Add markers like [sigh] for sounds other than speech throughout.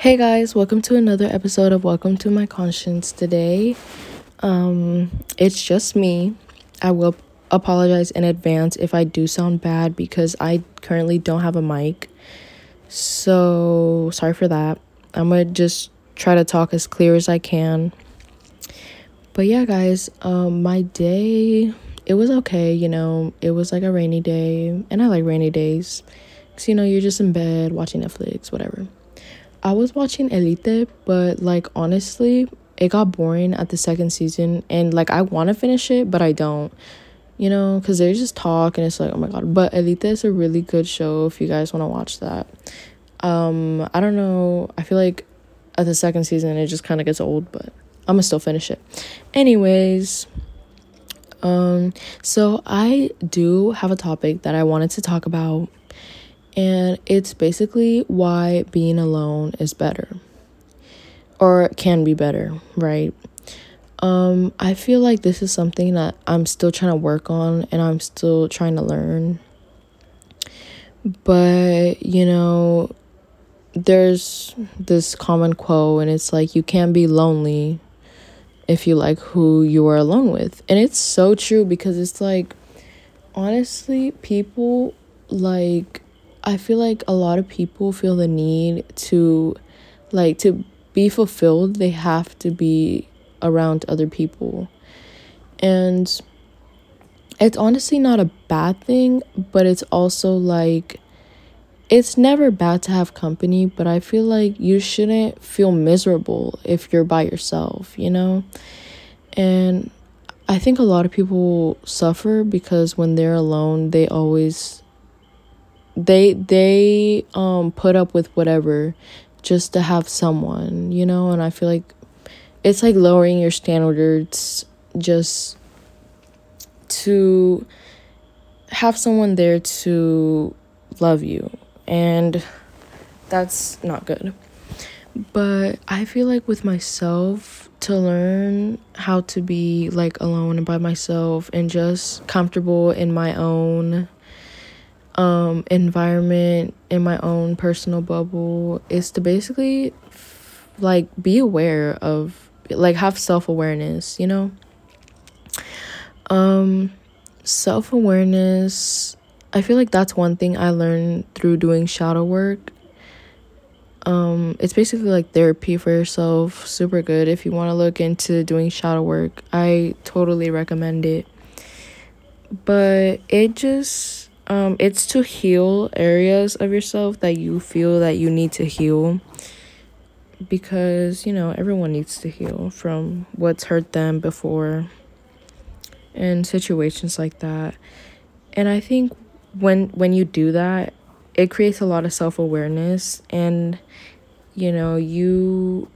Hey guys, welcome to another episode of Welcome to My Conscience. Today, um, it's just me. I will apologize in advance if I do sound bad because I currently don't have a mic. So, sorry for that. I'm gonna just try to talk as clear as I can. But yeah, guys, um, my day it was okay, you know. It was like a rainy day, and I like rainy days. Cause you know, you're just in bed watching Netflix, whatever. I was watching Elite, but like honestly, it got boring at the second season and like I want to finish it, but I don't. You know, cuz they just talk and it's like, "Oh my god." But Elite is a really good show if you guys want to watch that. Um, I don't know. I feel like at the second season it just kind of gets old, but I'm going to still finish it. Anyways, um so I do have a topic that I wanted to talk about and it's basically why being alone is better or can be better, right? Um, I feel like this is something that I'm still trying to work on and I'm still trying to learn. But, you know, there's this common quote, and it's like, you can't be lonely if you like who you are alone with. And it's so true because it's like, honestly, people like I feel like a lot of people feel the need to like to be fulfilled, they have to be around other people. And it's honestly not a bad thing, but it's also like it's never bad to have company, but I feel like you shouldn't feel miserable if you're by yourself, you know? And I think a lot of people suffer because when they're alone, they always they they um put up with whatever just to have someone, you know, and I feel like it's like lowering your standards just to have someone there to love you and that's not good. But I feel like with myself to learn how to be like alone and by myself and just comfortable in my own um, environment in my own personal bubble is to basically like be aware of like have self-awareness you know? Um self-awareness i feel like that's one thing i learned through doing shadow work. Um it's basically like therapy for yourself super good. If you want to look into doing shadow work i totally recommend it. But it just um, it's to heal areas of yourself that you feel that you need to heal. Because you know everyone needs to heal from what's hurt them before and situations like that. And i think when when you do that it creates a lot of self-awareness and you know you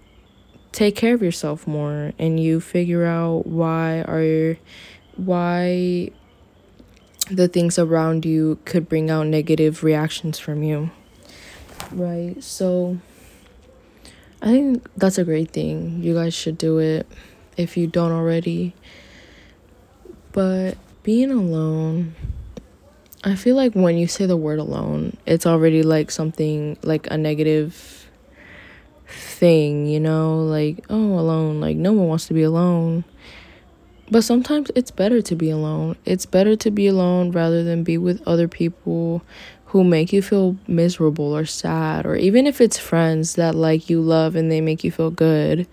take care of yourself more and you figure out why are why the things around you could bring out negative reactions from you. Right? So I think that's a great thing. You guys should do it if you don't already. But being alone, I feel like when you say the word alone, it's already like something like a negative thing, you know? Like, oh, alone. Like, no one wants to be alone. But sometimes it's better to be alone. It's better to be alone rather than be with other people who make you feel miserable or sad, or even if it's friends that like you love and they make you feel good.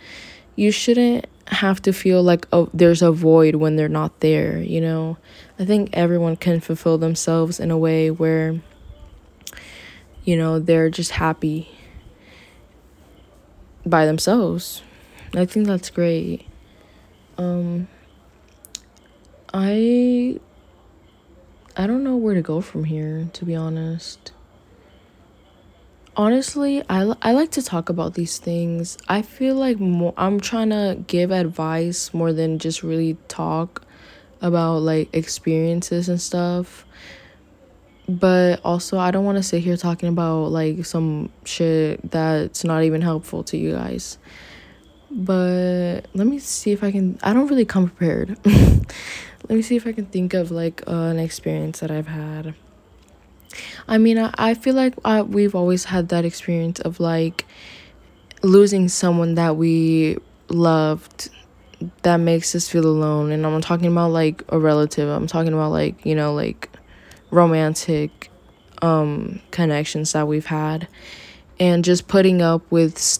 You shouldn't have to feel like oh, there's a void when they're not there, you know? I think everyone can fulfill themselves in a way where, you know, they're just happy by themselves. I think that's great. Um, I I don't know where to go from here, to be honest. Honestly, I, I like to talk about these things. I feel like more, I'm trying to give advice more than just really talk about like experiences and stuff. But also, I don't want to sit here talking about like some shit that's not even helpful to you guys. But let me see if I can. I don't really come prepared. [laughs] let me see if I can think of like uh, an experience that I've had. I mean, I, I feel like I, we've always had that experience of like losing someone that we loved that makes us feel alone and i'm talking about like a relative i'm talking about like you know like romantic um connections that we've had and just putting up with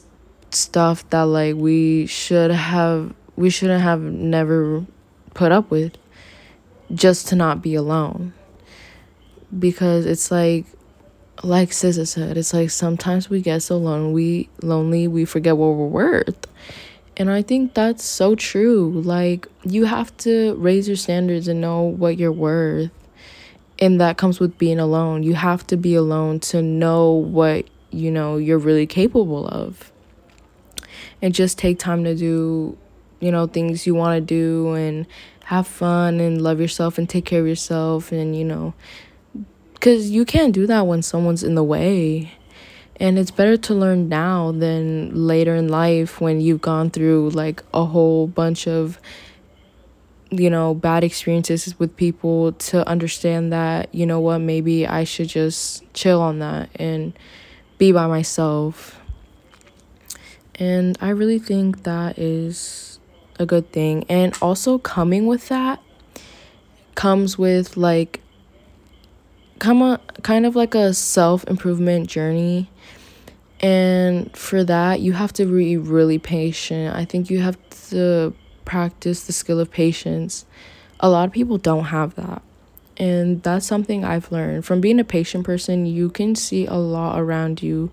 stuff that like we should have we shouldn't have never put up with just to not be alone because it's like like SZA said, it's like sometimes we get so lonely, we lonely we forget what we're worth. And I think that's so true. Like you have to raise your standards and know what you're worth. And that comes with being alone. You have to be alone to know what, you know, you're really capable of. And just take time to do, you know, things you want to do and have fun and love yourself and take care of yourself and, you know, because you can't do that when someone's in the way. And it's better to learn now than later in life when you've gone through like a whole bunch of, you know, bad experiences with people to understand that, you know what, maybe I should just chill on that and be by myself. And I really think that is a good thing. And also, coming with that comes with like come a kind of like a self improvement journey. And for that, you have to be really patient. I think you have to practice the skill of patience. A lot of people don't have that. And that's something I've learned. From being a patient person, you can see a lot around you.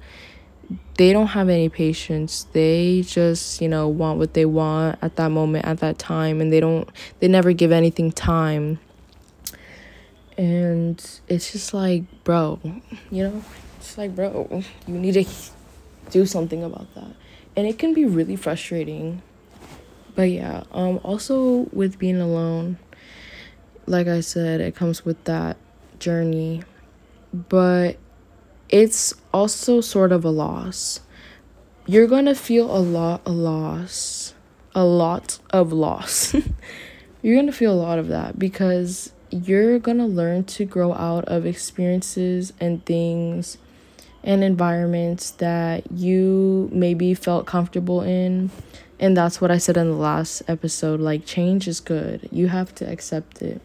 They don't have any patience. They just, you know, want what they want at that moment, at that time, and they don't, they never give anything time. And it's just like bro you know it's like bro you need to do something about that. And it can be really frustrating. But yeah um also with being alone like i said it comes with that journey. But it's also sort of a loss you're gonna feel a lot of loss a lot of loss [laughs] you're gonna feel a lot of that because you're going to learn to grow out of experiences and things and environments that you maybe felt comfortable in. And that's what I said in the last episode like, change is good. You have to accept it.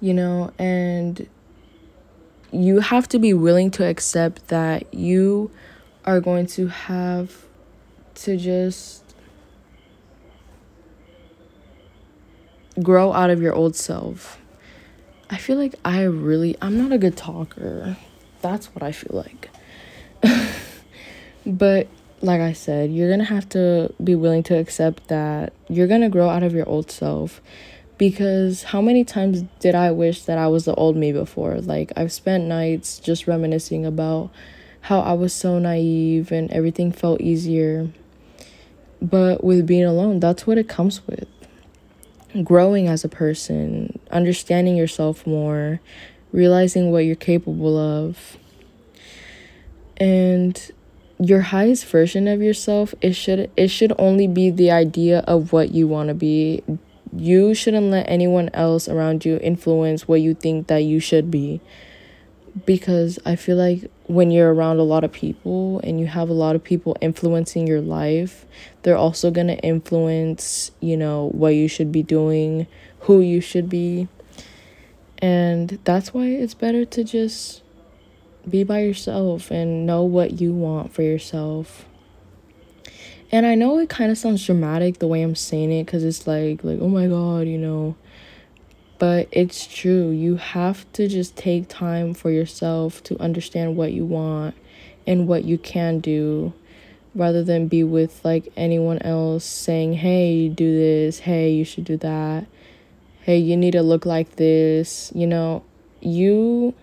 You know, and you have to be willing to accept that you are going to have to just grow out of your old self. I feel like I really, I'm not a good talker. That's what I feel like. [laughs] but like I said, you're going to have to be willing to accept that you're going to grow out of your old self. Because how many times did I wish that I was the old me before? Like, I've spent nights just reminiscing about how I was so naive and everything felt easier. But with being alone, that's what it comes with growing as a person, understanding yourself more, realizing what you're capable of. And your highest version of yourself, it should it should only be the idea of what you want to be. You shouldn't let anyone else around you influence what you think that you should be. Because I feel like when you're around a lot of people and you have a lot of people influencing your life, they're also going to influence, you know, what you should be doing, who you should be. And that's why it's better to just be by yourself and know what you want for yourself. And I know it kind of sounds dramatic the way I'm saying it cuz it's like like oh my god, you know, but it's true. You have to just take time for yourself to understand what you want and what you can do rather than be with like anyone else saying, "Hey, do this. Hey, you should do that. Hey, you need to look like this." You know, you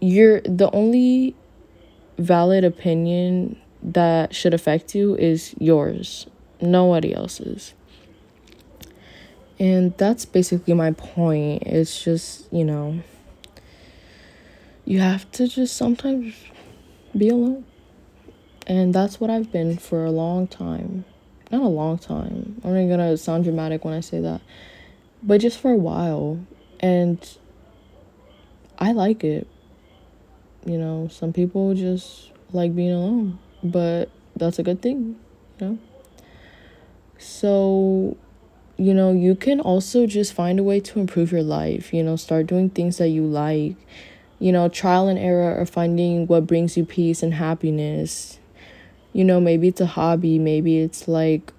you're the only valid opinion that should affect you is yours. Nobody else's. And that's basically my point. It's just, you know, you have to just sometimes be alone. And that's what I've been for a long time. Not a long time. I'm not gonna sound dramatic when I say that. But just for a while. And I like it. You know, some people just like being alone. But that's a good thing, you know? So, you know, you can also just find a way to improve your life, you know, start doing things that you like, you know, trial and error or finding what brings you peace and happiness. You know, maybe it's a hobby, maybe it's like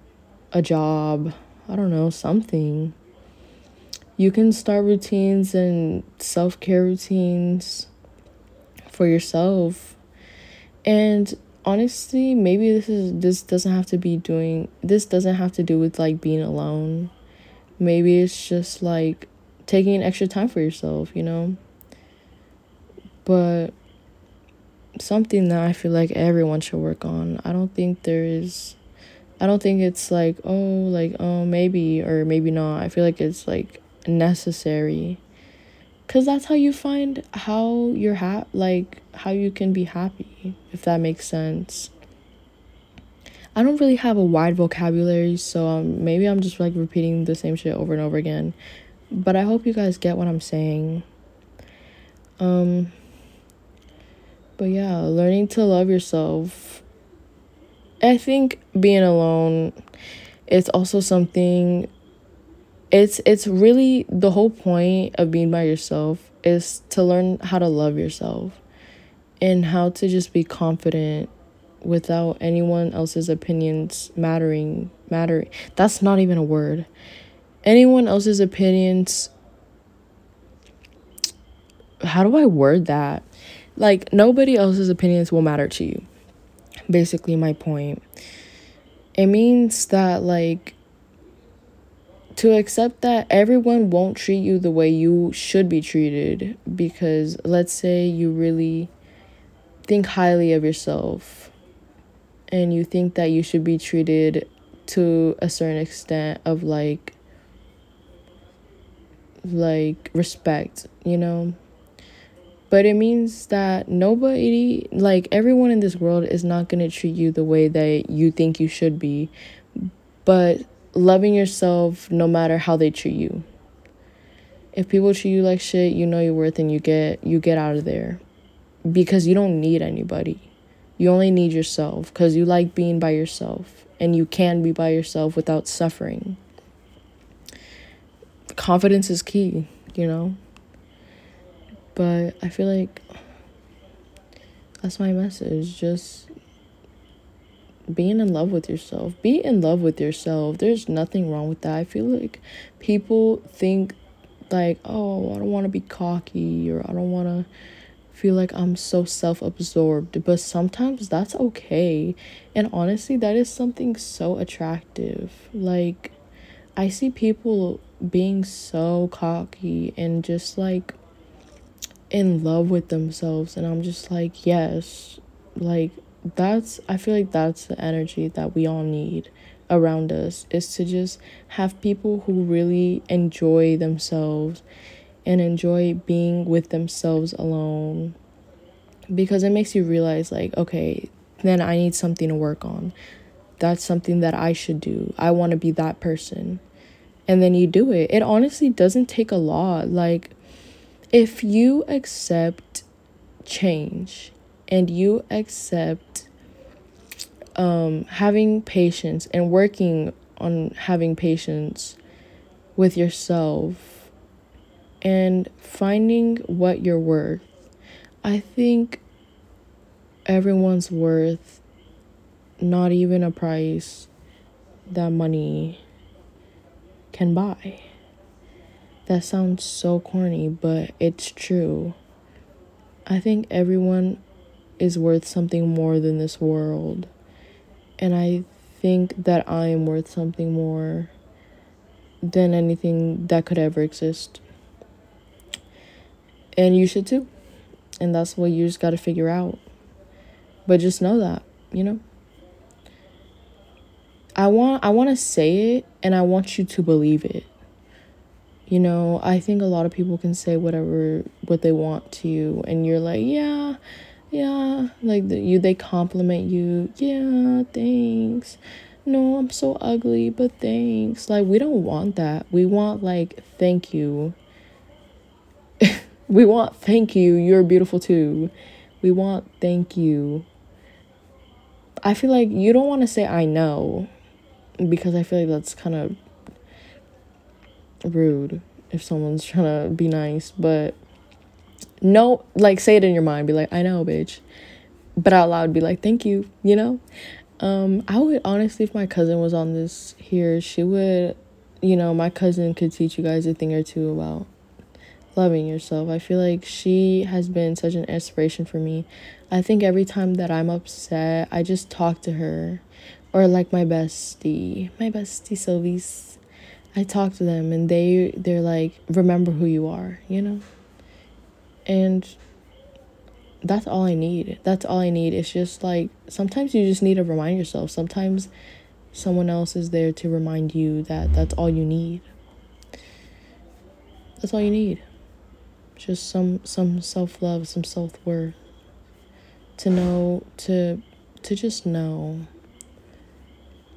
a job, I don't know, something. You can start routines and self care routines for yourself. And honestly, maybe this is this doesn't have to be doing this doesn't have to do with like being alone. Maybe it's just like taking extra time for yourself, you know? But something that I feel like everyone should work on. I don't think there is I don't think it's like, oh, like, oh, maybe or maybe not. I feel like it's like necessary. Cuz that's how you find how you're ha- like how you can be happy, if that makes sense. I don't really have a wide vocabulary, so um, maybe I'm just like repeating the same shit over and over again. But I hope you guys get what I'm saying. Um but yeah, learning to love yourself. I think being alone it's also something it's it's really the whole point of being by yourself is to learn how to love yourself and how to just be confident without anyone else's opinions mattering mattering that's not even a word. Anyone else's opinions how do i word that? Like nobody else's opinions will matter to you basically my point. It means that like to accept that everyone won't treat you the way you should be treated because let's say you really think highly of yourself and you think that you should be treated to a certain extent of like like respect, you know? But it means that nobody, like everyone in this world is not going to treat you the way that you think you should be. But loving yourself no matter how they treat you. If people treat you like shit, you know your worth and you get you get out of there because you don't need anybody. You only need yourself because you like being by yourself and you can be by yourself without suffering. Confidence is key, you know? But I feel like that's my message. Just being in love with yourself. Be in love with yourself. There's nothing wrong with that. I feel like people think like, oh, I don't want to be cocky or I don't want to feel like I'm so self absorbed, but sometimes that's okay. And honestly, that is something so attractive. Like, I see people being so cocky and just like in love with themselves, and I'm just like, yes, like, that's, I feel like that's the energy that we all need around us is to just have people who really enjoy themselves and enjoy being with themselves alone. Because it makes you realize like okay then i need something to work on. That's something that i should do. I want to be that person. And then you do it. It honestly doesn't take a lot. Like if you accept change and you accept um, having patience and working on having patience with yourself and finding what you're worth. I think everyone's worth not even a price that money can buy. That sounds so corny, but it's true. I think everyone is worth something more than this world. And I think that I am worth something more than anything that could ever exist. And you should too. And that's what you just got to figure out. But just know that you know? I want i want to say it and i want you to believe it. You know i think a lot of people can say whatever what they want to you and you're like yeah yeah like the, you they compliment you yeah thanks no i'm so ugly but thanks like we don't want that we want like thank you [laughs] We want thank you. You're beautiful too. We want thank you. I feel like you don't want to say I know because I feel like that's kind of rude if someone's trying to be nice, but no, like say it in your mind, be like, I know, bitch. But out loud, be like, thank you, you know? Um, I would honestly, if my cousin was on this here, she would, you know, my cousin could teach you guys a thing or two about loving yourself. I feel like she has been such an inspiration for me. I think every time that I'm upset, I just talk to her or like my bestie, my bestie Sylvie's. I talk to them and they they're like remember who you are, you know? And that's all I need. That's all I need. It's just like sometimes you just need to remind yourself. Sometimes someone else is there to remind you that that's all you need. That's all you need. Just some some self-love, some self-worth. To know to to just know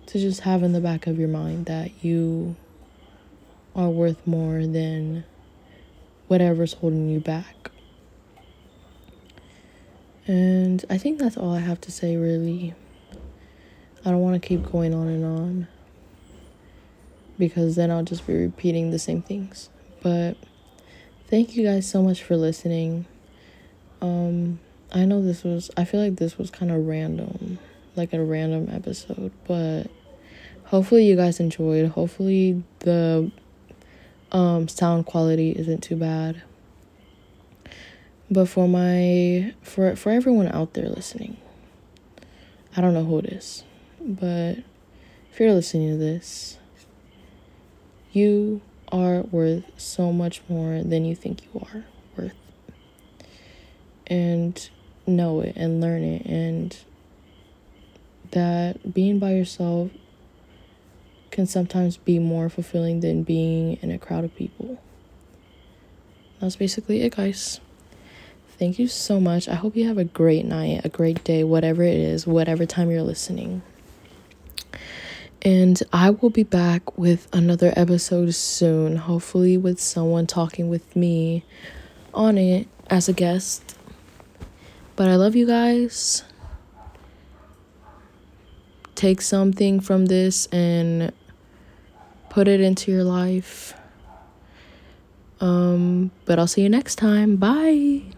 to just have in the back of your mind that you are worth more than whatever's holding you back. And I think that's all I have to say, really. I don't want to keep going on and on because then I'll just be repeating the same things. But thank you guys so much for listening. Um, I know this was, I feel like this was kind of random, like a random episode, but hopefully you guys enjoyed. Hopefully the um, sound quality isn't too bad. But for my for for everyone out there listening, I don't know who it is, but if you're listening to this, you are worth so much more than you think you are worth. And know it and learn it and that being by yourself can sometimes be more fulfilling than being in a crowd of people. That's basically it, guys. Thank you so much. I hope you have a great night, a great day, whatever it is, whatever time you're listening. And I will be back with another episode soon, hopefully, with someone talking with me on it as a guest. But I love you guys. Take something from this and put it into your life. Um, but I'll see you next time. Bye.